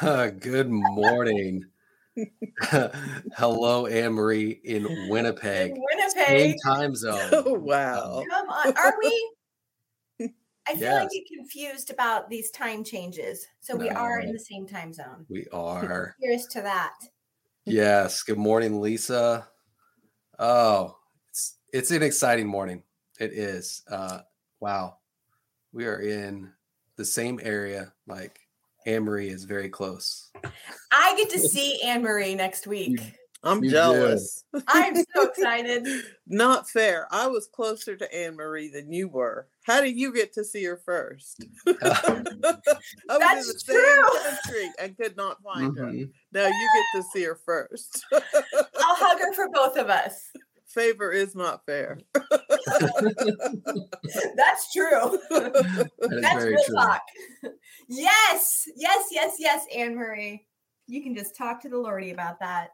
Good morning. Hello, Anne Marie in Winnipeg. In Same Winnipeg. time zone. Oh, wow. Come on. Are we? I feel like Yes. get confused about these time changes. So we are in the same time zone. We are. Here's to that. Yes. Good morning, Lisa. Oh, it's it's an exciting morning. It is. Uh wow. We are in the same area. Like Anne Marie is very close. I get to see Anne Marie next week. I'm You jealous. I'm so excited. Not fair. I was closer to Anne Marie than you were. How did you get to see her first? I was in That's the same true. country and could not find her. Mhm. Now you get to see her first. I'll hug her for both of us. Favor is not fair. That's true. That is That's real true. talk. Yes, yes, yes, yes, Anne Marie. You can just talk to the Lordy about that.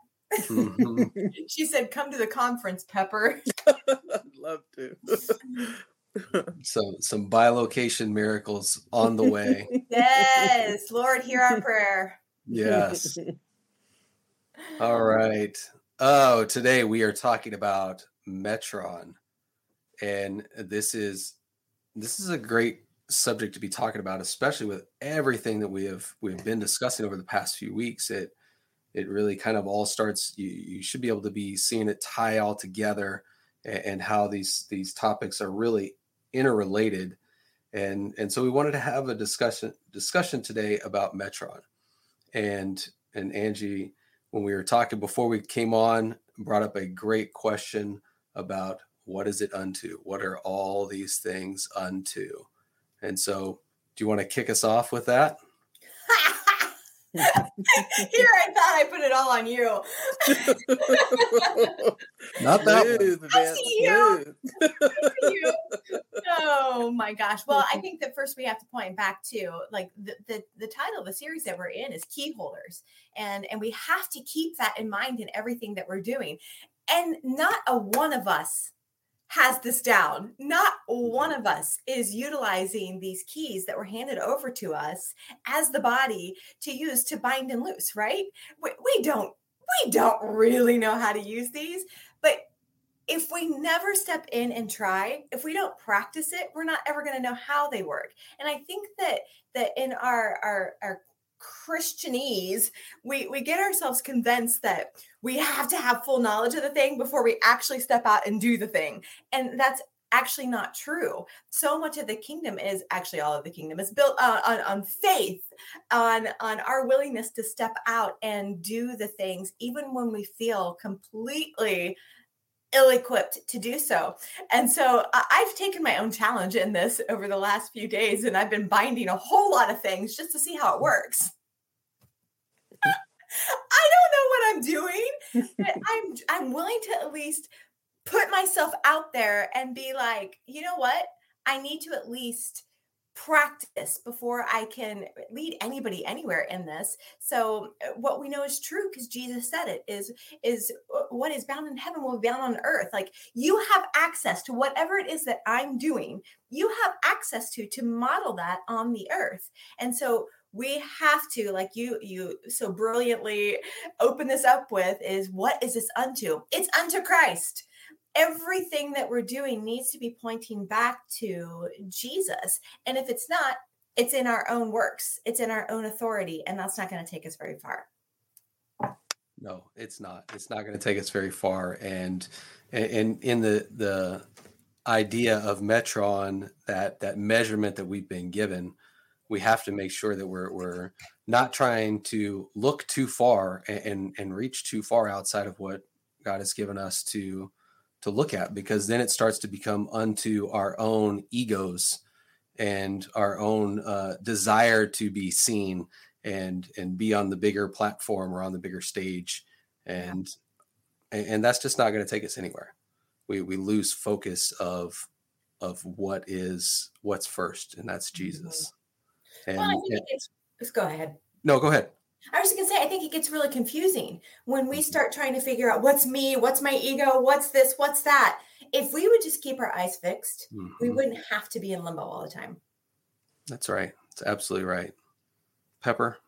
Mhm. She said, "Come to the conference, Pepper." I'd love to. So some bilocation miracles on the way. Yes, Lord, hear our prayer. Yes. All right. Oh, today we are talking about Metron. And this is this is a great subject to be talking about, especially with everything that we have we've been discussing over the past few weeks. It it really kind of all starts you, you should be able to be seeing it tie all together and, and how these these topics are really interrelated. And and so we wanted to have a discussion discussion today about Metron. And and Angie when we were talking before we came on brought up a great question about what is it unto? What are all these things unto? And so do you want to kick us off with that Here, I thought I put it all on you. Not that one. Smooth, I see you. smooth. You. oh my gosh. Well, I think that first we have to point back to like the, the the title of the series that we're in is key holders. And and we have to keep that in mind in everything that we're doing. And not a one of us has this down. Not one mm-hmm. of us is utilizing these keys that were handed over to us as the body to use to bind and loose, right? We, we don't we don't really know how to use these, but if we never step in and try, if we don't practice it, we're not ever going to know how they work. And I think that that in our our our Christianese, we we get ourselves convinced that we have to have full knowledge of the thing before we actually step out and do the thing. And that's actually not true. So much of the kingdom is actually all of the kingdom is built on, on, on faith, on, on our willingness to step out and do the things, even when we feel completely ill-equipped to do so. And so I've taken my own challenge in this over the last few days, and I've been binding a whole lot of things just to see how it works. I don't know what I'm doing, but I'm I'm willing to at least put myself out there and be like, you know what? I need to at least practice before I can lead anybody anywhere in this. So uh, what we know is true because Jesus said it is is uh, what is bound in heaven will be bound on earth. Like you have access to whatever it is that I'm doing. You have access to to model that on the earth. And so we have to like you you so brilliantly open this up with is what is this unto? It's unto Christ everything that we're doing needs to be pointing back to Jesus. And if it's not, it's in our own works, it's in our own authority, and that's not going to take us very far. no it's not it's not going to take us very far and and in the the idea of metron that that measurement that we've been given we have to make sure that we're we're not trying to look too far and and, and reach too far outside of what god has given us to to look at because then it starts to become unto our own egos and our own uh, desire to be seen and and be on the bigger platform or on the bigger stage. And and, that's just not going to take us anywhere. We we lose focus of of what is what's first and that's jesus. And, well, I think and- it let's go ahead. no go ahead I was going to say, I think it gets really confusing when we start trying to figure out what's me, what's my ego, what's this, what's that. If we would just keep our eyes fixed, we Mhm. wouldn't have to be in limbo all the time. that's right that's absolutely right pepper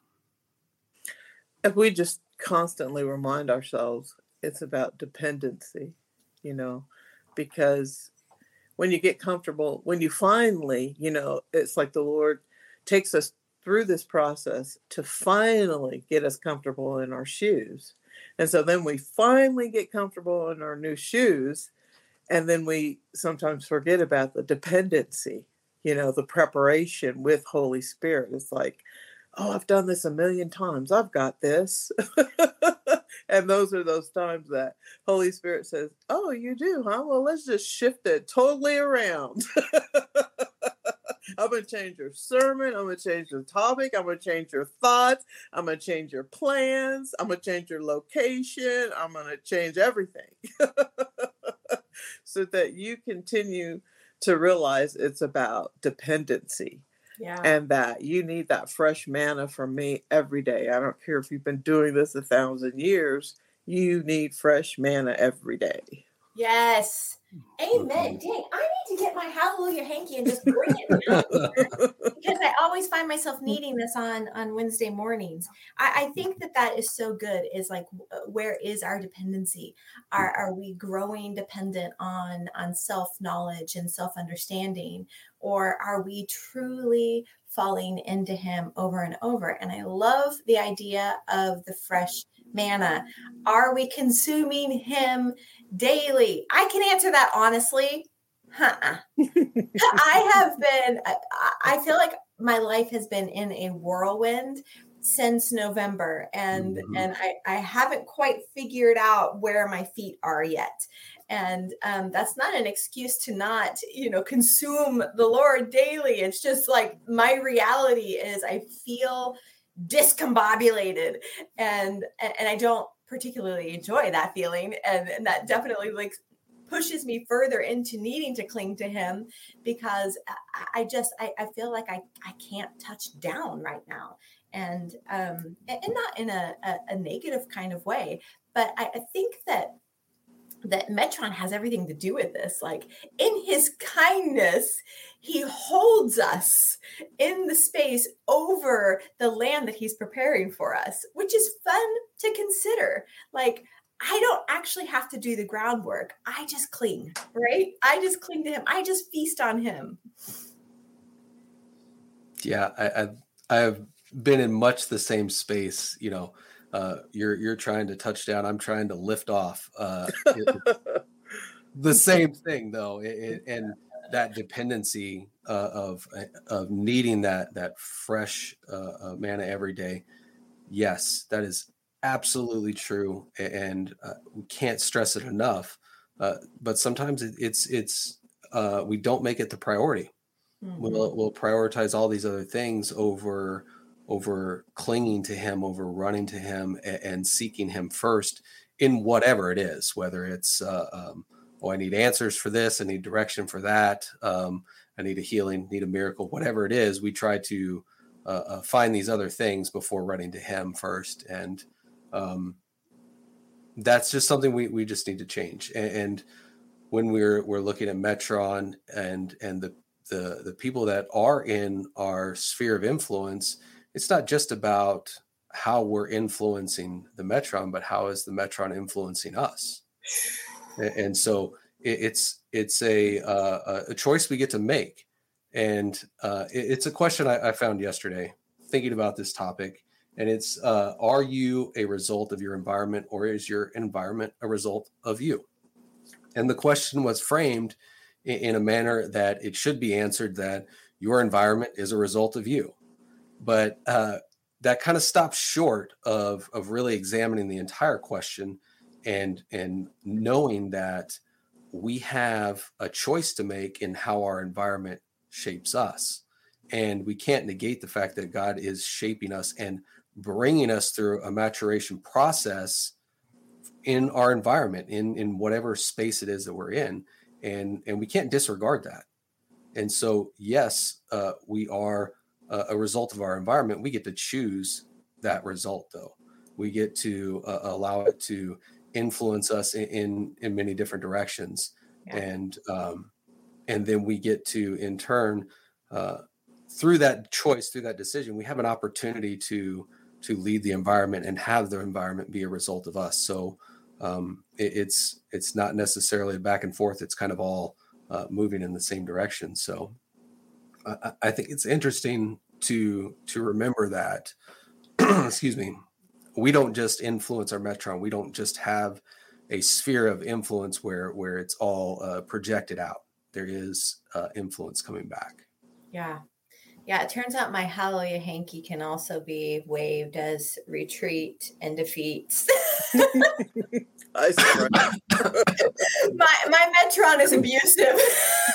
if we just constantly remind ourselves it's about dependency, you know, because when you get comfortable, when you finally, you know, it's like the Lord takes us through this process to finally get us comfortable in our shoes. And so then we finally get comfortable in our new shoes. And then we sometimes forget about the dependency, you know, the preparation with Holy Spirit. It's like, oh, I've done this a million times. I've got this. and those are those times that Holy Spirit says, oh, you do, huh? Well, let's just shift it totally around. I'm going to change your sermon. I'm going to change your topic. I'm going to change your thoughts. I'm going to change your plans. I'm going to change your location. I'm going to change everything so that you continue to realize it's about dependency. Yeah. And that you need that fresh manna from me every day. I don't care if you've been doing this a thousand years, you need fresh manna every day. Yes. Amen. Dang, I need to get my hallelujah hanky and just bring it because I always find myself needing this on on Wednesday mornings. I, I think that that is so good. Is like, uh, where is our dependency? Are are we growing dependent on on self knowledge and self understanding, or are we truly falling into Him over and over? And I love the idea of the fresh manna. Are we consuming Him? daily? I can answer that honestly. Huh. I have been, I feel like my life has been in a whirlwind since November and mm-hmm. and I, I haven't quite figured out where my feet are yet. And um, that's not an excuse to not, you know, consume the Lord daily. It's just like my reality is I feel discombobulated. And and, I don't particularly enjoy that feeling. And, and that definitely like pushes me further into needing to cling to him because I, I just I, I, feel like I, I can't touch down right now. And um and not in a, a, a negative kind of way but I, I think that that Metron has everything to do with this. Like in his kindness, he holds us in the space over the land that he's preparing for us, which is fun to consider. Like, I don't actually have to do the groundwork. I just cling, right? I just cling to him. I just feast on him. Yeah, I, I've I've been in much the same space, you know, uh, you're you're trying to touch down. I'm trying to lift off. Uh, it, the same thing though, it, it, and that dependency uh, of uh, of needing that that fresh uh, uh, manna every day. Yes, that is absolutely true, and we can't stress it enough. but sometimes it's it's we don't make it the priority. Mm-hmm. We'll we'll prioritize all these other things over over clinging to him, over running to him and, and seeking him first in whatever it is, whether it's, uh, um, oh, I need answers for this, I need direction for that, um, I need a healing, need a miracle, whatever it is, we try to uh, uh, find these other things before running to him first. And um, that's just something we, we just need to change. And, and when we're, we're looking at Metron and, and the, the, the people that are in our sphere of influence, it's not just about how we're influencing the metron but how is the metron influencing us and so it's it's a uh, a choice we get to make. And uh, it's a question I, found yesterday thinking about this topic. And it's uh, are you a result of your environment or is your environment a result of you? And the question was framed in a manner that it should be answered that your environment is a result of you. But uh, that kind of stops short of of really examining the entire question and and knowing that we have a choice to make in how our environment shapes us. And we can't negate the fact that god is shaping us and bringing us through a maturation process in our environment in in whatever space it is that we're in. And and we can't disregard that. And so yes uh, we are a, a result of our environment, we get to choose that result though. We get to uh, allow it to influence us in, in, in many different directions. Yeah. And, um, and then we get to in turn, uh, through that choice, through that decision, we have an opportunity to to lead the environment and have the environment be a result of us. So um, it, it's it's not necessarily a back and forth. It's kind of all uh, moving in the same direction. So I, I think it's interesting to to remember that. excuse me. We don't just influence our metron. We don't just have a sphere of influence where where it's all uh, projected out. There is uh, influence coming back. Yeah, yeah, it turns out my hallelujah hanky can also be waved as retreat and defeats. my my metron is abusive.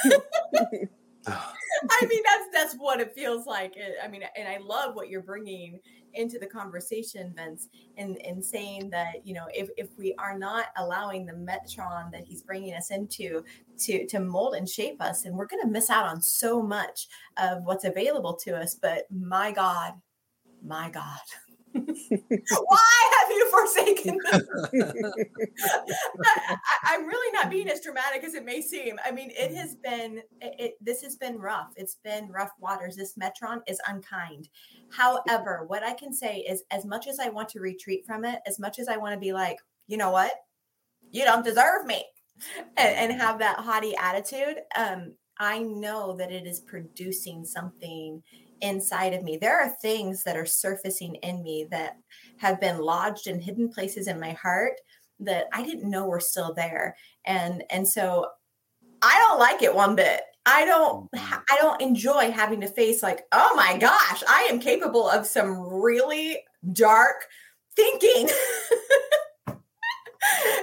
I mean, that's that's what it feels like. I mean, and I love what you're bringing into the conversation, Vince, and and saying that you know if if we are not allowing the metron that he's bringing us into to to mold and shape us, and we're going to miss out on so much of what's available to us. But my God, my God. Why have you forsaken me? I, am really not being as dramatic as it may seem. I mean, it has been it, it, This has been rough. It's been rough waters. This Metron is unkind. However, what I can say is, as much as I want to retreat from it, as much as I want to be like, you know what, you don't deserve me, and, and have that haughty attitude. Um, I know that it is producing something inside of me. There are things that are surfacing in me that have been lodged in hidden places in my heart that I didn't know were still there. And and so I don't like it one bit. I don't mm-hmm. I don't enjoy having to face like, "Oh my gosh, I am capable of some really dark thinking."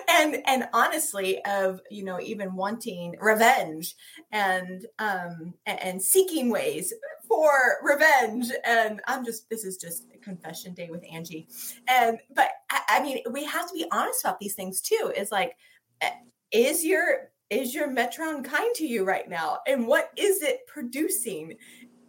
and and honestly of you know even wanting revenge and um and seeking ways for revenge. And i'm just this is just confession day with angie. And but I, I mean we have to be honest about these things too. Is like eh, is your is your metron kind to you right now? And what is it producing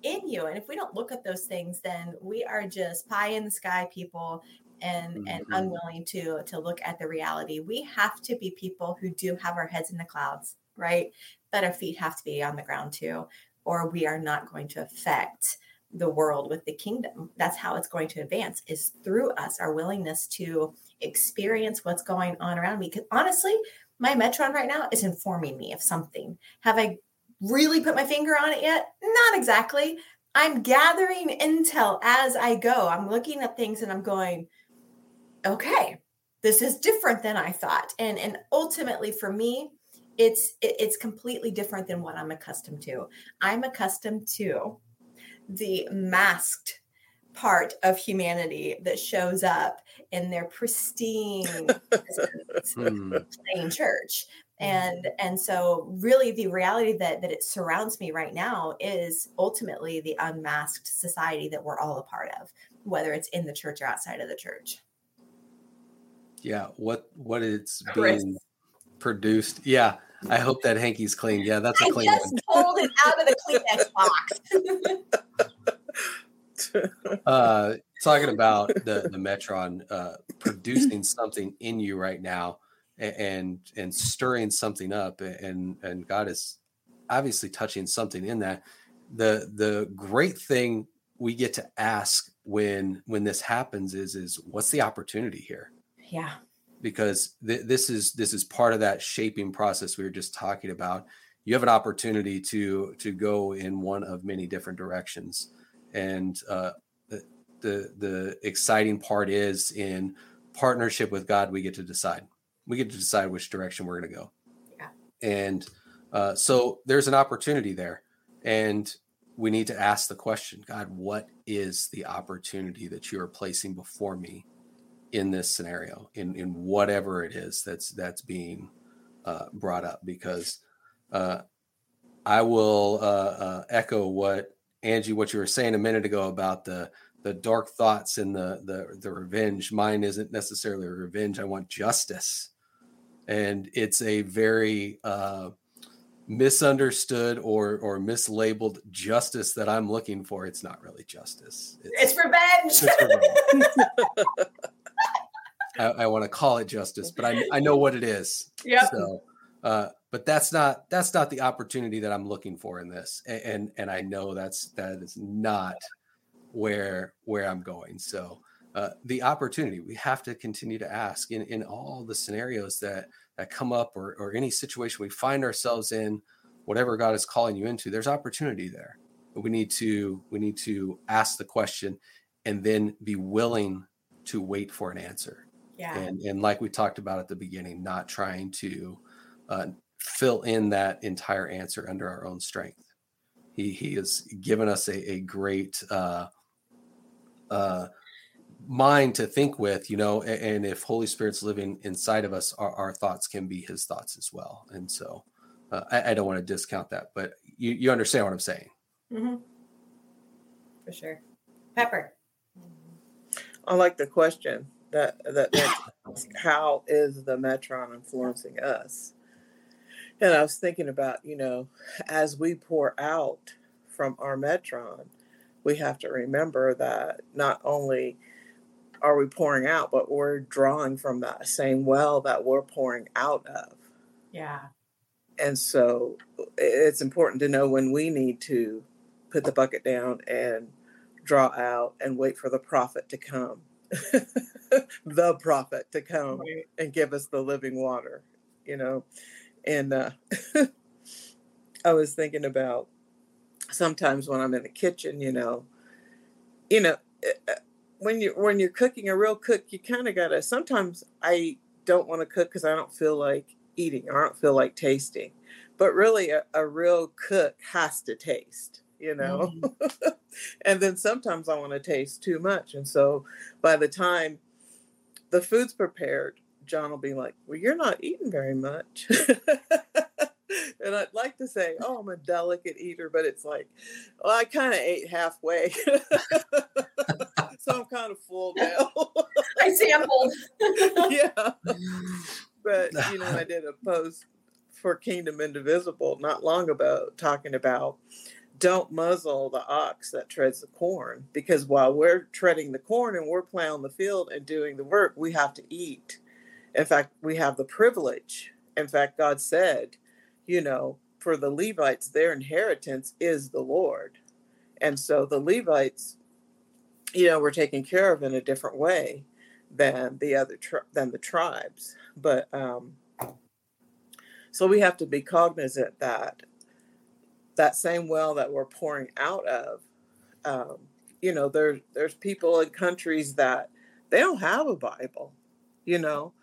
in you? And if we don't look at those things then we are just pie in the sky people and mm-hmm. and unwilling to to look at the reality. We have to be people who do have our heads in the clouds right? But our feet have to be on the ground too or we are not going to affect the world with the kingdom. That's how it's going to advance is through us our willingness to experience what's going on around me. Because honestly my metron right now is informing me of something. Have i really put my finger on it yet? Not exactly. I'm gathering intel as i go. I'm looking at things and i'm going okay, this is different than I thought. And and ultimately for me, it's it's completely different than what I'm accustomed to. I'm accustomed to the masked part of humanity that shows up in their pristine hmm. plain church and and so really the reality that that it surrounds me right now is ultimately the unmasked society that we're all a part of whether it's in the church or outside of the church yeah, what what it's Chris. being produced. Yeah, I hope that hanky's clean. Yeah, that's a clean I just one. pulled it out of the Kleenex box. uh, talking about the the Metron uh, producing something in you right now and and stirring something up, and and God is obviously touching something in that. The the great thing we get to ask when when this happens is is what's the opportunity here yeah because th- this is this is part of that shaping process we were just talking about. You have an opportunity to to go in one of many different directions. And uh, the, the the exciting part is in partnership with god we get to decide. We get to decide which direction we're going to go. Yeah. And uh, so there's an opportunity there. And we need to ask the question god what is the opportunity that you are placing before me in this scenario in in whatever it is that's that's being uh, brought up because uh, I will uh, uh, echo what Angie what you were saying a minute ago about the the dark thoughts and the the the revenge. Mine isn't necessarily revenge. I want justice, and it's a very uh, misunderstood or or mislabeled justice that I'm looking for. It's not really justice. It's, it's revenge. It's revenge. I, I want to call it justice, but I I know what it is. Yeah. So, uh, but that's not that's not the opportunity that I'm looking for in this, and and, and I know that's that is not where where I'm going. So uh, the opportunity we have to continue to ask in, in all the scenarios that that come up or, or any situation we find ourselves in whatever god is calling you into there's opportunity there we need to we need to ask the question and then be willing to wait for an answer Yeah. and and like we talked about at the beginning not trying to uh, fill in that entire answer under our own strength he he has given us a, a great uh uh mind to think with you know a- and, if holy spirit's living inside of us our, our thoughts can be his thoughts as well and so uh, I, I don't want to discount that but you you understand what i'm saying hmm For sure. Pepper. I like the question that that that how is the metron influencing us? And I was thinking about, you know, as we pour out from our metron, we have to remember that not only are we pouring out, but we're drawing from that same well that we're pouring out of. Yeah. And so it's important to know when we need to put the bucket down and draw out and wait for the prophet to come. the prophet to come and give us the living water, you know. And uh, I was thinking about sometimes when I'm in the kitchen, you know, you know, uh, when you when you're cooking a real cook, you kind of gotta. Sometimes I don't want to cook because I don't feel like eating I don't feel like tasting. But really, a, a real cook has to taste, you know. Mm-hmm. and then sometimes I want to taste too much, and so by the time the food's prepared, John will be like, "Well, you're not eating very much." and I'd like to say, "Oh, I'm a delicate eater," but it's like, well, I kind of ate halfway, so I'm kind of full now. I sampled. yeah. But you know, I did a post for Kingdom Indivisible not long ago talking about don't muzzle the ox that treads the corn because while we're treading the corn and we're plowing the field and doing the work, we have to eat. In fact, we have the privilege. In fact, God said, you know, for the Levites, their inheritance is the Lord. And so the Levites, you know, were taken care of in a different way than the other tri- than the tribes. But um, so we have to be cognizant that that same well that we're pouring out of, um, you know, there there's people in countries that they don't have a Bible, you know.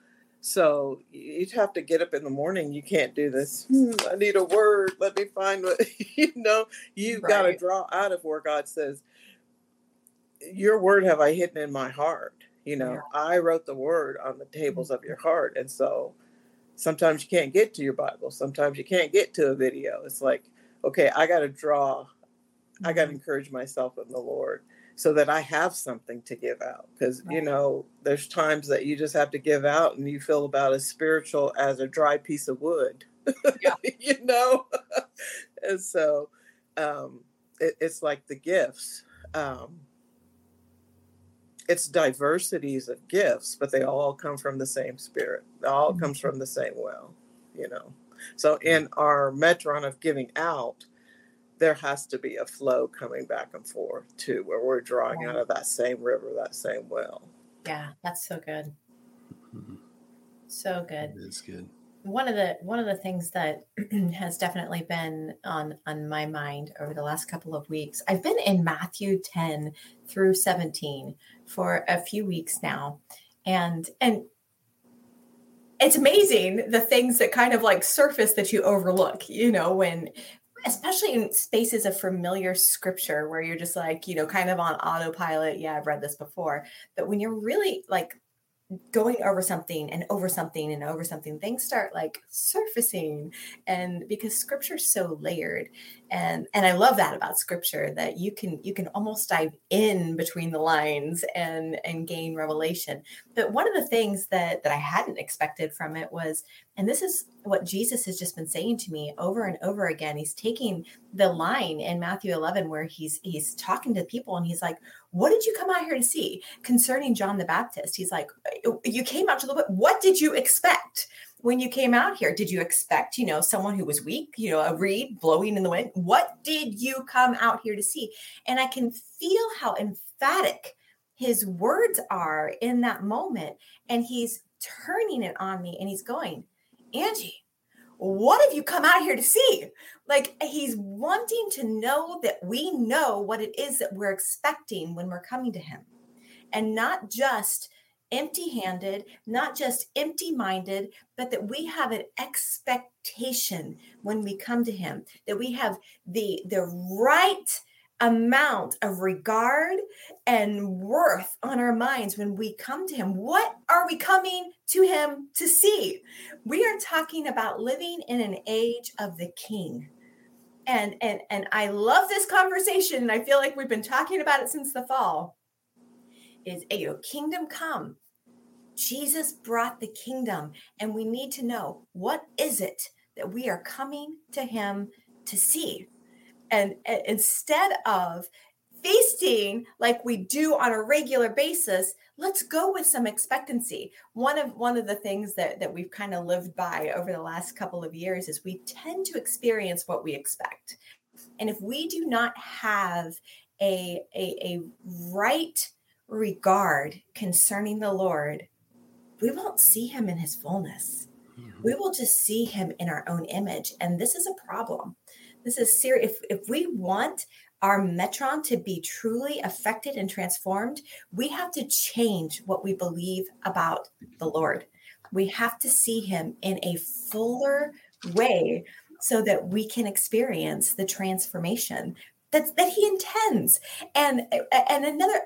So you'd have to get up in the morning. You can't do this. "Hmm, I need a word. Let me find what you know. You've got to draw out of where God says, "Your word have I hidden in my heart." You know, Yeah. I wrote the word on the tables of your heart, and so sometimes you can't get to your Bible. Sometimes you can't get to a video. It's like, okay, I got to draw. I got to encourage myself in the Lord so that I have something to give out. Because, you know, there's times that you just have to give out and you feel about as spiritual as a dry piece of wood. Yeah. you know? and so um, it, it's like the gifts. Um, it's diversities of gifts, but they all come from the same spirit. It all comes from the same well, you know. So in our metron of giving out, there has to be a flow coming back and forth too, where we're drawing out of that same river, that same well. Yeah, that's so good. Mhm. So good. It is good. one of the one of the things that has definitely been on on my mind over the last couple of weeks i've been in matthew 10 through 17 for a few weeks now and and it's amazing the things that kind of like surface that you overlook you know when especially in spaces of familiar scripture where you're just like you know kind of on autopilot. Yeah i've read this before. But when you're really like going over something and over something and over something things start like surfacing. And because scripture's so layered and and i love that about scripture that you can you can almost dive in between the lines and and gain revelation. But one of the things that that i hadn't expected from it was and this is what jesus has just been saying to me over and over again he's taking the line in matthew 11 where he's he's talking to people and he's like what did you come out here to see concerning John the Baptist? He's like, you came out to the what did you expect when you came out here? Did you expect, you know, someone who was weak, you know, a reed blowing in the wind? What did you come out here to see? And I can feel how emphatic his words are in that moment. And he's turning it on me and he's going, Angie, what have you come out here to see? Like he's wanting to know that we know what it is that we're expecting when we're coming to him and not just empty handed, not just empty minded, but that we have an expectation when we come to him, that we have the, the right amount of regard and worth on our minds when we come to him. What are we coming to him to see? We are talking about living in an age of the king. And and and I love this conversation and I feel like we've been talking about it since the fall. Is a kingdom come. Jesus brought the kingdom and we need to know what is it that we are coming to him to see? And, and instead of feasting like we do on a regular basis let's go with some expectancy. One of one of the things that that we've kind of lived by over the last couple of years is we tend to experience what we expect. And if we do not have a a, a right regard concerning the lord we won't see him in his fullness. Mm-hmm. we will just see him in our own image and this is a problem this is serious. If, if we want our metron to be truly affected and transformed, we have to change what we believe about the Lord. We have to see him in a fuller way so that we can experience the transformation that, that he intends. And and another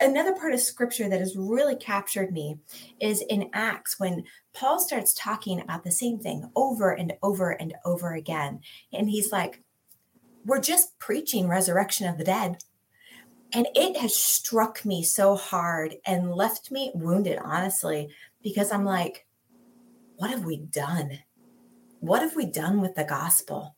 another part of scripture that has really captured me is in Acts when Paul starts talking about the same thing over and over and over again. And he's like, We're just preaching resurrection of the dead. And it has struck me so hard and left me wounded, honestly, because I'm like, what have we done? What have we done with the gospel?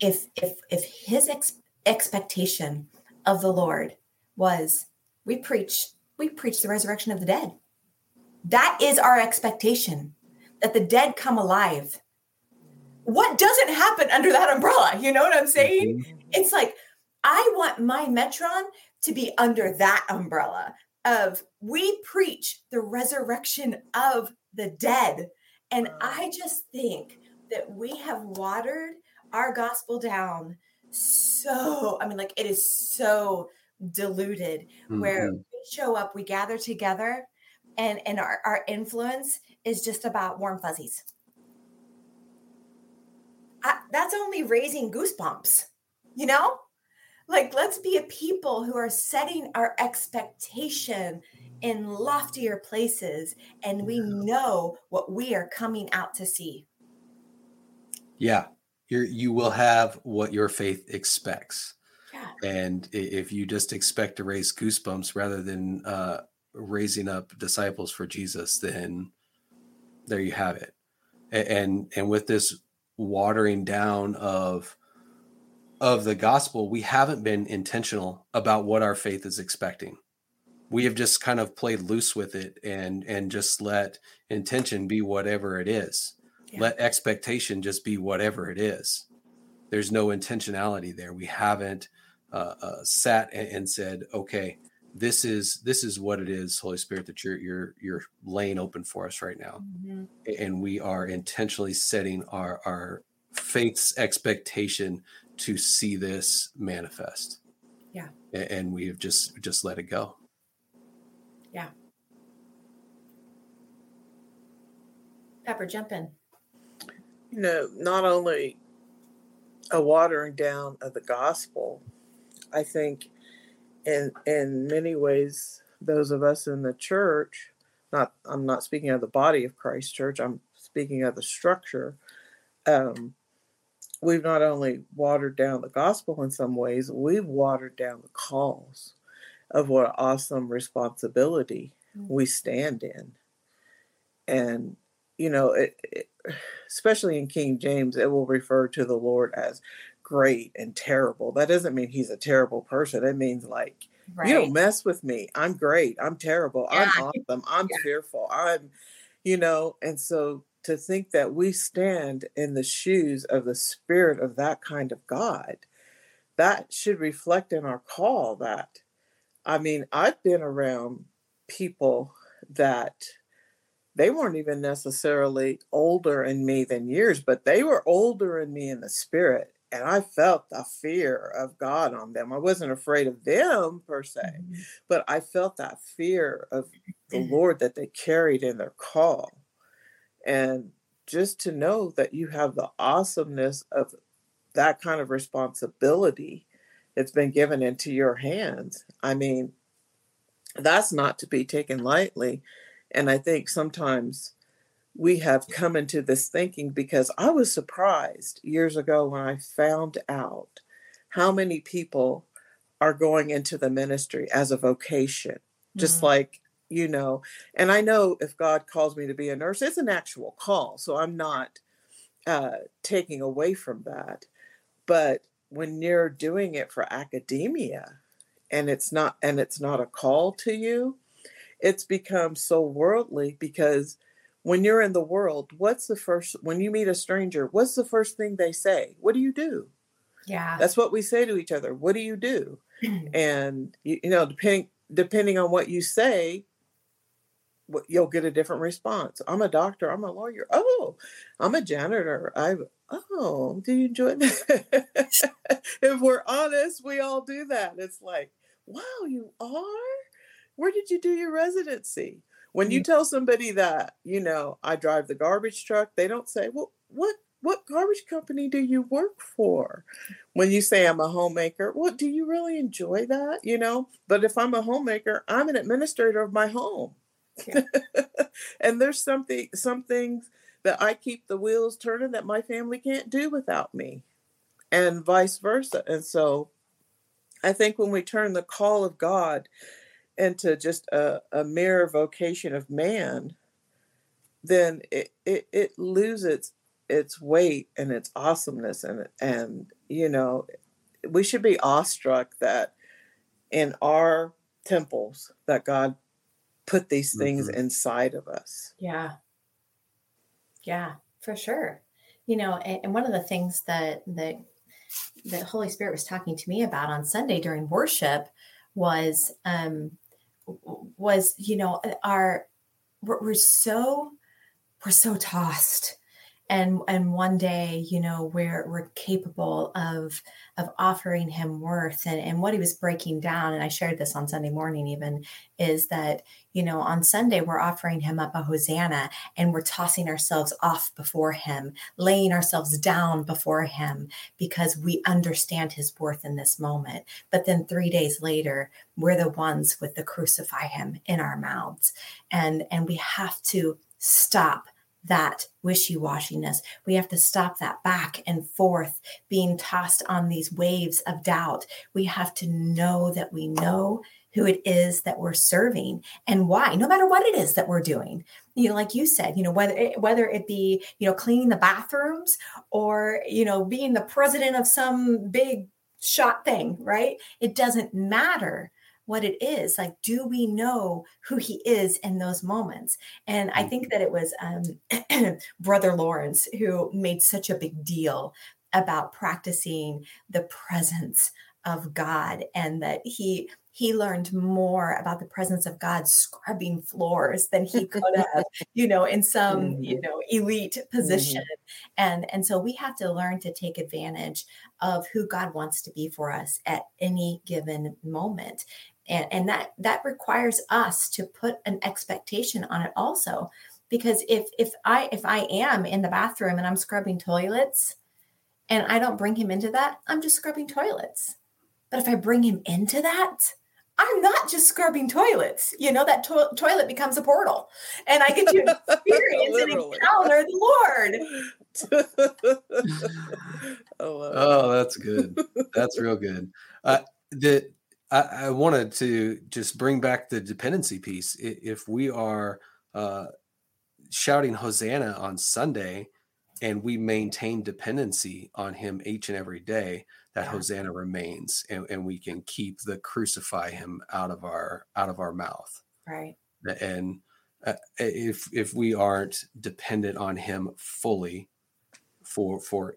If if if his ex- expectation of the Lord was we preach we preach the resurrection of the dead that is our expectation that the dead come alive what doesn't happen under that umbrella you know what i'm saying mm-hmm. it's like i want my metron to be under that umbrella of we preach the resurrection of the dead and i just think that we have watered our gospel down so i mean like it is so diluted mm-hmm. where we show up, we gather together, and and our, our influence is just about warm fuzzies. I, that's only raising goosebumps, you know? Like, let's be a people who are setting our expectation in loftier places and we know what we are coming out to see. Yeah, you you will have what your faith expects. And if you just expect to raise goosebumps rather than uh, raising up disciples for Jesus, then there you have it. And and with this watering down of of the gospel, we haven't been intentional about what our faith is expecting. We have just kind of played loose with it and and just let intention be whatever it is. Yeah. Let expectation just be whatever it is. There's no intentionality there. We haven't uh, uh, sat and, and, said, okay, this is this is what it is, Holy Spirit, that you're you're you're laying open for us right now, mm-hmm. and we are intentionally setting our our faith's expectation to see this manifest. Yeah, and, and we have just just let it go. Yeah. Pepper, jump in. You know, not only a watering down of the gospel, I think in in many ways those of us in the church not I'm not speaking of the body of Christ church I'm speaking of the structure um, we've not only watered down the gospel in some ways we've watered down the calls of what awesome responsibility mm-hmm. we stand in and you know it, it, especially in King James it will refer to the Lord as great and terrible. That doesn't mean he's a terrible person. It means like right. you don't mess with me. I'm great. I'm terrible. Yeah. I'm awesome. I'm yeah. fearful. I'm, you know, and so to think that we stand in the shoes of the spirit of that kind of God, that should reflect in our call that I mean, I've been around people that they weren't even necessarily older in me than years, but they were older in me in the spirit. And I felt the fear of God on them. I wasn't afraid of them per se, mm-hmm. but I felt that fear of the mm-hmm. Lord that they carried in their call. And just to know that you have the awesomeness of that kind of responsibility that's been given into your hands. I mean, that's not to be taken lightly. And I think sometimes we have come into this thinking because I was surprised years ago when I found out how many people are going into the ministry as a vocation, just mm-hmm. like, you know, and I know if God calls me to be a nurse, it's an actual call. So I'm not uh, taking away from that. But when you're doing it for academia and it's not and it's not a call to you, it's become so worldly because when you're in the world, what's the first when you meet a stranger, what's the first thing they say? What do you do? Yeah. That's what we say to each other. What do you do? and you, you know, depending depending on what you say, you'll get a different response. I'm a doctor. I'm a lawyer. Oh, I'm a janitor. I oh, do you enjoy that? if we're honest, we all do that. It's like, wow, you are. Where did you do your residency? When you mm. tell somebody that, you know, I drive the garbage truck, they don't say, well, what what garbage company do you work for? When you say I'm a homemaker, what well, do you really enjoy that? You know, but if I'm a homemaker, I'm an administrator of my home. Yeah. and there's something some things that I keep the wheels turning that my family can't do without me. And vice versa. And so I think when we turn the call of God into just a, a mere vocation of man, then it, it, it loses its weight and its awesomeness and and you know we should be awestruck that in our temples that God put these things mm-hmm. inside of us. Yeah. Yeah, for sure. You know, and, and one of the things that that the Holy Spirit was talking to me about on Sunday during worship was um was you know our we're, we're so we're so tossed and and one day you know we're we're capable of of offering him worth. And and what he was breaking down and i shared this on sunday morning even is that you know on sunday we're offering him up a hosanna and we're tossing ourselves off before him laying ourselves down before him because we understand his worth in this moment. But then 3 days later we're the ones with the crucify him in our mouths. And and we have to stop that wishy washiness. We have to stop that back and forth being tossed on these waves of doubt. We have to know that we know who it is that we're serving and why no matter what it is that we're doing you know like you said you know whether it, whether it be you know cleaning the bathrooms or you know being the president of some big shot thing right it doesn't matter what it is like do we know who he is in those moments and i think that it was um, brother lawrence who made such a big deal about practicing the presence of god and that he he learned more about the presence of God scrubbing floors than he could have, you know, in some, you mm-hmm. know, elite position. Mm-hmm. And and so we have to learn to take advantage of who God wants to be for us at any given moment and, and that that requires us to put an expectation on it also. Because if if i if i am in the bathroom and i'm scrubbing toilets and i don't bring him into that i'm just scrubbing toilets. But if i bring him into that i'm not just scrubbing toilets. You know that to- toilet becomes a portal and i get to experience and encounter the lord. Oh, oh that's good. That's real good. Uh, the I, I, wanted to just bring back the dependency piece. If we are uh, shouting Hosanna on Sunday and we maintain dependency on Him each and every day, that yeah. Hosanna remains, and, and, we can keep the crucify Him out of our out of our mouth. Right. And uh, if if we aren't dependent on Him fully for for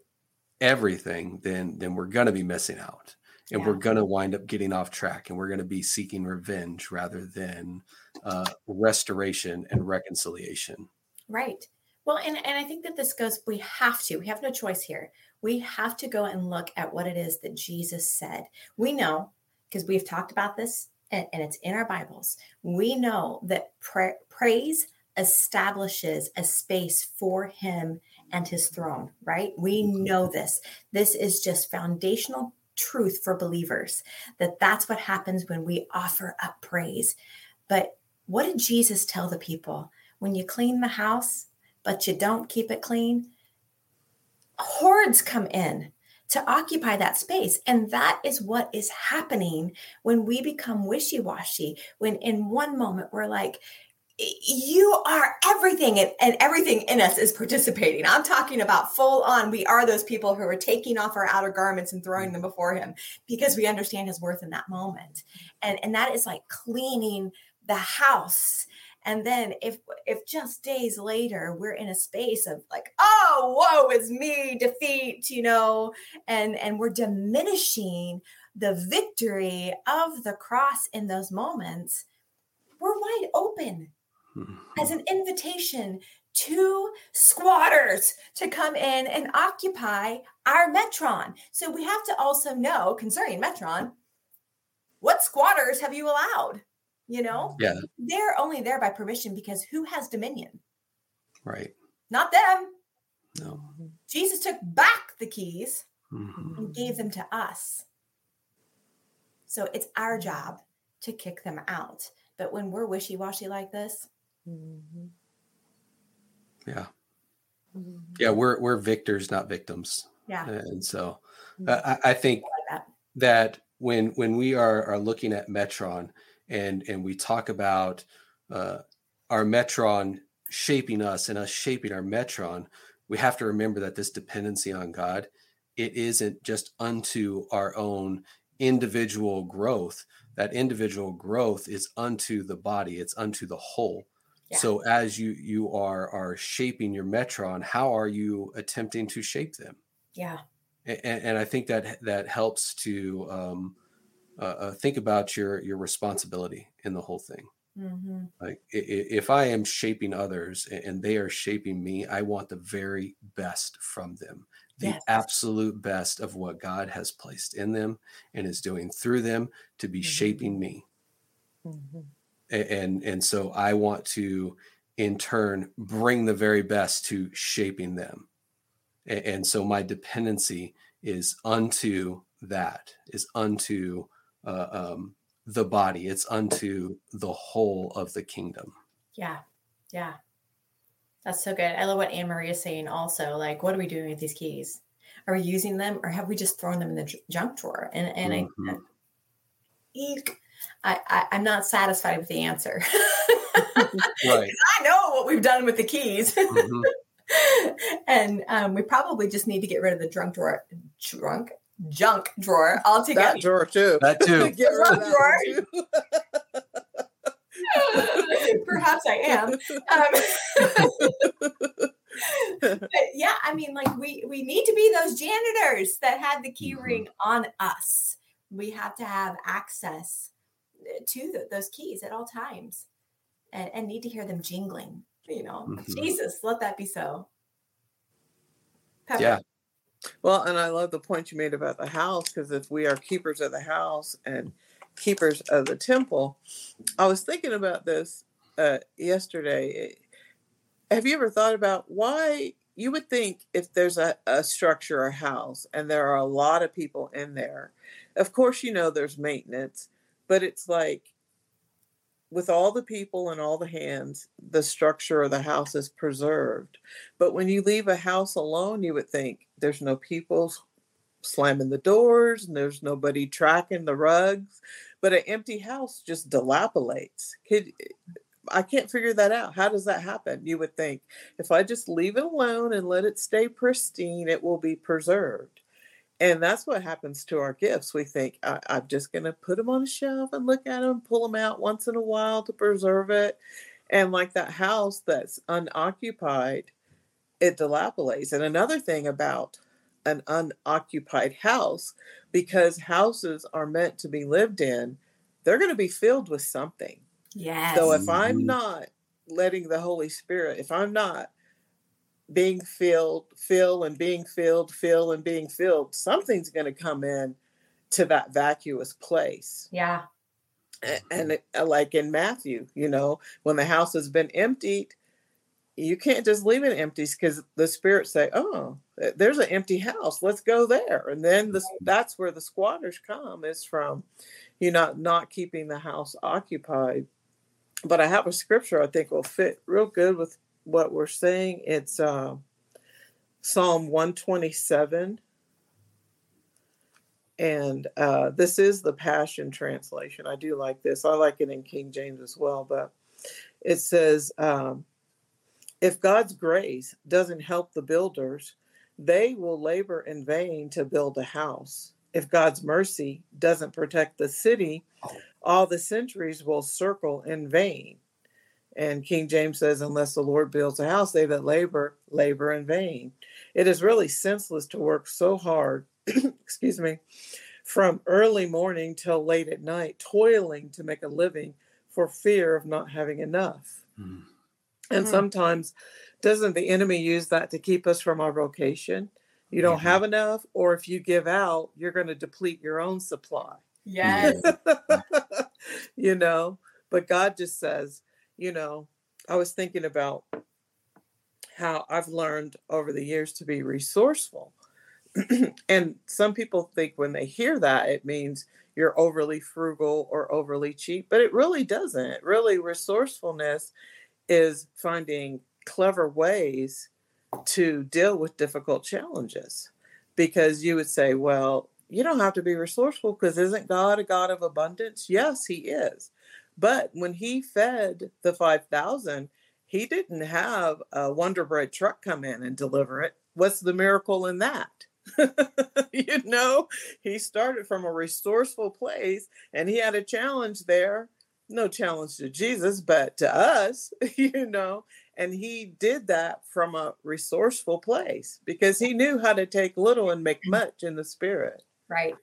everything, then then we're going to be missing out and yeah. we're going to wind up getting off track and we're going to be seeking revenge rather than uh, restoration and reconciliation right well and, and i think that this goes we have to we have no choice here we have to go and look at what it is that jesus said we know because we've talked about this and, and, it's in our bibles we know that pra- praise establishes a space for him and his throne, right? We mm-hmm. know this. This is just foundational truth for believers that that's what happens when we offer up praise. But what did Jesus tell the people? When you clean the house, but you don't keep it clean, hordes come in to occupy that space. And that is what is happening when we become wishy washy. When in one moment we're like, you are everything and, and, everything in us is participating. I'm talking about full on we are those people who are taking off our outer garments and throwing them before him because we understand his worth in that moment. And and that is like cleaning the house. And then if if just days later we're in a space of like oh whoa it's me defeat you know and and we're diminishing the victory of the cross in those moments we're wide open as an invitation to squatters to come in and occupy our Metron. So we have to also know concerning Metron, what squatters have you allowed? You know, yeah, they're only there by permission because who has dominion? Right. Not them. No. Jesus took back the keys mm-hmm. and gave them to us. So it's our job to kick them out. But when we're wishy washy like this, Mm-hmm. Yeah. Mm-hmm. Yeah, we're we're victors, not victims. Yeah. And so mm-hmm. I, I, think I like that. that. when when we are are looking at Metron and and we talk about uh, our Metron shaping us and us shaping our Metron, we have to remember that this dependency on God, it isn't just unto our own individual growth. That individual growth is unto the body, it's unto the whole. So as you you are are shaping your metron, how are you attempting to shape them? Yeah. And, and I think that that helps to um, uh, uh, think about your your responsibility in the whole thing. Mm-hmm. Like if I am shaping others and they are shaping me, I want the very best from them, the yes. absolute best of what God has placed in them and is doing through them to be mm-hmm. shaping me. Mm-hmm and and so i want to in turn bring the very best to shaping them. And, so my dependency is unto that is unto uh, um, the body. It's unto the whole of the kingdom. Yeah yeah. That's so good. I love what anne marie is saying also like what are we doing with these keys? Are we using them or have we just thrown them in the junk drawer? And and mm-hmm. i eek I, I am not satisfied with the answer. right. I know what we've done with the keys. Mm-hmm. and um, we probably just need to get rid of the drunk drawer, drunk junk drawer altogether. That drawer too. That too. get rid of drawer. Too. Perhaps I am. Um, but yeah, I mean, like we we need to be those janitors that had the key mm-hmm. ring on us. We have to have access to the, those keys at all times and, and need to hear them jingling you know mm-hmm. jesus let that be so Pepper. yeah well and i love the point you made about the house because if we are keepers of the house and keepers of the temple i was thinking about this uh, yesterday have you ever thought about why you would think if there's a, a structure or house and there are a lot of people in there of course you know there's maintenance but it's like with all the people and all the hands, the structure of the house is preserved. But when you leave a house alone, you would think there's no people slamming the doors and there's nobody tracking the rugs. But an empty house just dilapidates. Could, I can't figure that out. How does that happen? You would think if I just leave it alone and let it stay pristine, it will be preserved. And that's what happens to our gifts. We think, I, am just going to put them on a shelf and look at them, pull them out once in a while to preserve it. And like that house that's unoccupied, it dilapidates. And another thing about an unoccupied house because houses are meant to be lived in they're going to be filled with something Yes. so if i'm Mhm. not letting the holy spirit if i'm not being filled fill and being filled fill and being filled something's going to come in to that vacuous place yeah. A- and it, uh, like in Matthew, you know, when the house has been emptied, you can't just leave it empty because the spirits say, "Oh, there's an empty house. Let's go there." And then the, that's where the squatters come is from, you know, not keeping the house occupied. But I have a scripture I think will fit real good with what we're saying. It's uh, Psalm 127 and uh, this is the Passion Translation. I do like this. I like it in King James as well. But it says, um, if God's grace doesn't help the builders, they will labor in vain to build a house. If God's mercy doesn't protect the city, all the centuries will circle in vain. And King James says, unless the Lord builds a house, they that labor, labor in vain. It is really senseless to work so hard, excuse me, from early morning till late at night, toiling to make a living for fear of not having enough. Mm. And Mhm. sometimes, doesn't the enemy use that to keep us from our vocation? You don't Mhm. have enough, or if you give out, you're going to deplete your own supply. Yes. you know, but God just says, you know, I was thinking about how I've learned over the years to be resourceful. and some people think when they hear that, it means you're overly frugal or overly cheap, but it really doesn't. Really, resourcefulness is finding clever ways to deal with difficult challenges because you would say, well, you don't have to be resourceful because isn't God a God of abundance? Yes, He is. But when He fed the 5,000, He didn't have a Wonder Bread truck come in and deliver it. What's the miracle in that? you know, He started from a resourceful place and He had a challenge there. No challenge to Jesus, but to us, you know, and he did that from a resourceful place because he knew how to take little and make mm. much in the spirit. Right.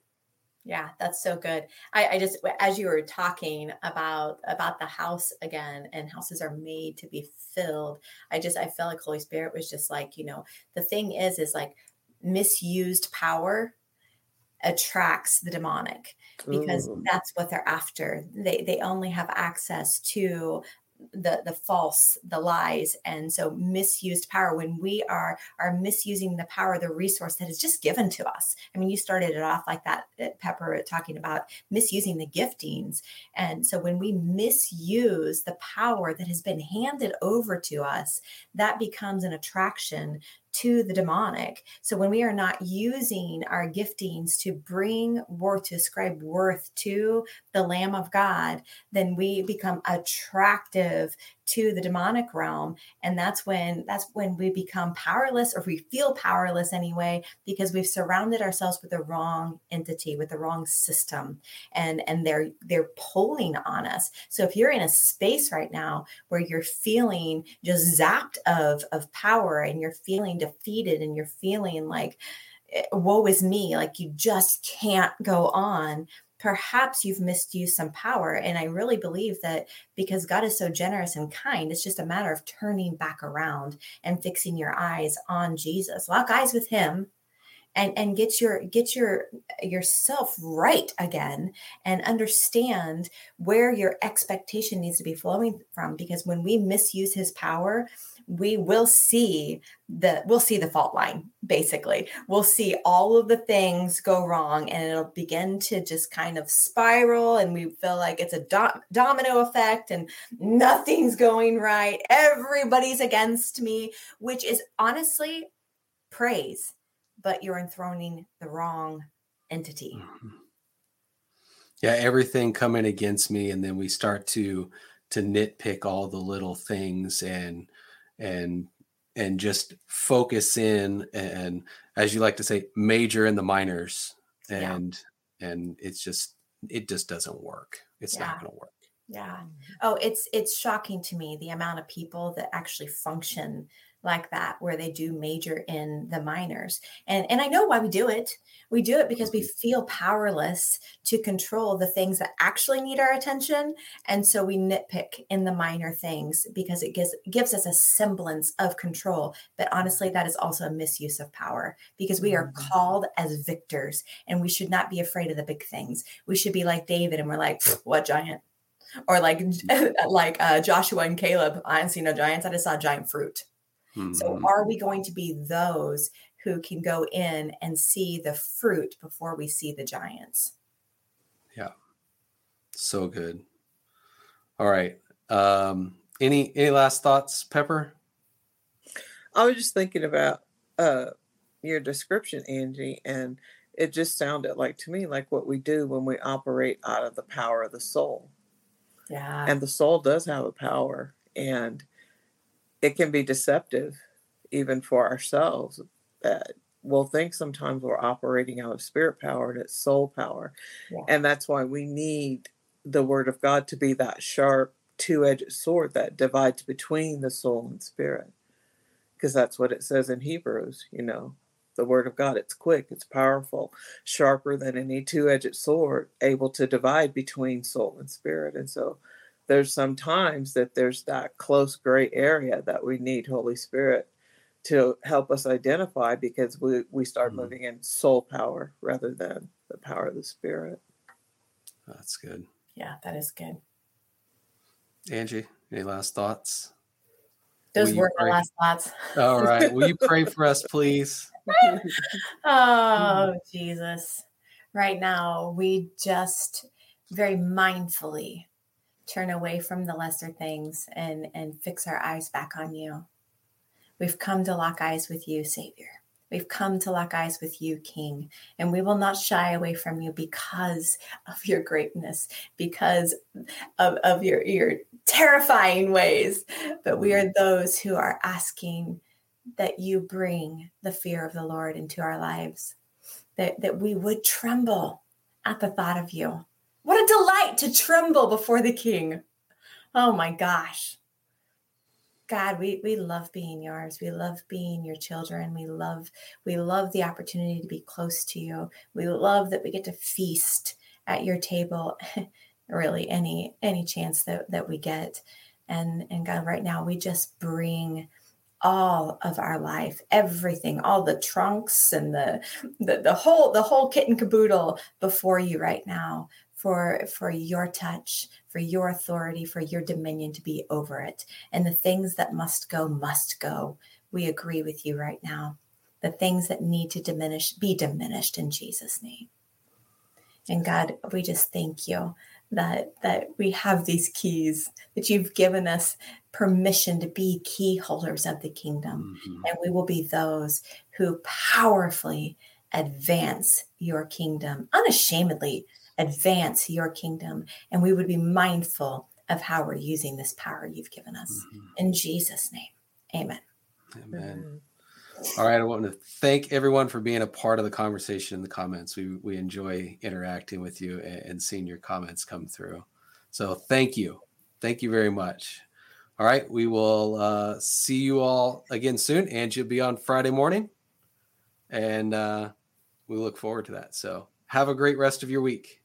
Yeah, that's so good. I, I just as you were talking about about the house again and houses are made to be filled, I just I felt like Holy Spirit was just like, you know, the thing is is like misused power attracts the demonic because Ooh. that's what they're after. They they only have access to the the false the lies and so misused power. When we are are misusing the power the resource that is just given to us. I mean you started it off like that uh, pepper talking about misusing the giftings. And so when we misuse the power that has been handed over to us that becomes an attraction to the demonic. So when we are not using our giftings to bring worth, to ascribe worth to the Lamb of God, then we become attractive to the demonic realm. And that's when that's when we become powerless or we feel powerless anyway, because we've surrounded ourselves with the wrong entity, with the wrong system. And and they're they're pulling on us. So if you're in a space right now where you're feeling just zapped of of power and you're feeling defeated and you're feeling like eh, woe is me like you just can't go on perhaps you've misused some power. And i really believe that because god is so generous and kind it's just a matter of turning back around and fixing your eyes on jesus. Lock eyes with him and and get your get your yourself right again and understand where your expectation needs to be flowing from. Because when we misuse his power we will see the we'll see the fault line basically. We'll see all of the things go wrong and it'll begin to just kind of spiral and we feel like it's a do- domino effect and nothing's going right. Everybody's against me which is honestly praise but you're enthroning the wrong entity. Mhm. Yeah, everything coming against me, and then we start to to nitpick all the little things and and and just focus in and as you like to say major in the minors. Yeah. and and it's just it just doesn't work. It's Yeah. not going to work. Yeah. Mm-hmm. Oh it's it's shocking to me the amount of people that actually function like that where they do major in the minors. And and I know why we do it. We do it because we mm-hmm. feel powerless to control the things that actually need our attention. And so we nitpick in the minor things because it gives gives us a semblance of control. But honestly, that is also a misuse of power because we are mm-hmm. called as victors and we should not be afraid of the big things. We should be like David and we're like, what giant? Or like like uh, Joshua and Caleb, I didn't see no giants. I just saw giant fruit. Mm-hmm. So are we going to be those who can go in and see the fruit before we see the giants. Yeah. So good. All right. Um any any last thoughts, Pepper? I was just thinking about uh your description, Angie, and it just sounded like to me like what we do when we operate out of the power of the soul. Yeah. And the soul does have a power and it can be deceptive even for ourselves that we'll think sometimes we're operating out of spirit power and it's soul power. Yeah. And that's why we need the word of God to be that sharp, two edged sword that divides between the soul and spirit. Because that's what it says in Hebrews, you know. The word of God, it's quick, it's powerful, sharper than any two edged sword, able to divide between soul and spirit. And so there's some times that there's that close gray area that we need Holy Spirit to help us identify because we, we start mm-hmm. moving in soul power rather than the power of the spirit. That's good. Yeah, that is good. Angie, any last thoughts? Those were my last thoughts. All right. Will you pray for us, please? oh, Jesus. Right now, we just very mindfully turn away from the lesser things and and fix our eyes back on you We've come to lock eyes with you, Savior. We've come to lock eyes with you, King, and we will not shy away from you because of your greatness, because of, of your, your terrifying ways. But we are those who are asking that you bring the fear of the Lord into our lives, that, that we would tremble at the thought of you. What a delight to tremble before the King. Oh my gosh. God, we we love being yours. We love being your children. We love we love the opportunity to be close to you. We love that we get to feast at your table really any any chance that that we get. And and God, right now we just bring all of our life everything all the trunks and the, the the whole the whole kit and caboodle before you right now for for your touch for your authority for your dominion to be over it. And the things that must go must go. We agree with you right now. The things that need to diminish be diminished in jesus name. And god we just thank you that that we have these keys that you've given us permission to be key holders of the kingdom. Mm-hmm. and we will be those who powerfully advance your kingdom unashamedly advance your kingdom. And we would be mindful of how we're using this power you've given us. Mm-hmm. In Jesus' name, amen. Amen. All right. I want to thank everyone for being a part of the conversation in the comments. We, we enjoy interacting with you and, and seeing your comments come through. So thank you. Thank you very much. All right. We will uh, see you all again soon. Angie will be on Friday morning. And uh, we look forward to that. So have a great rest of your week.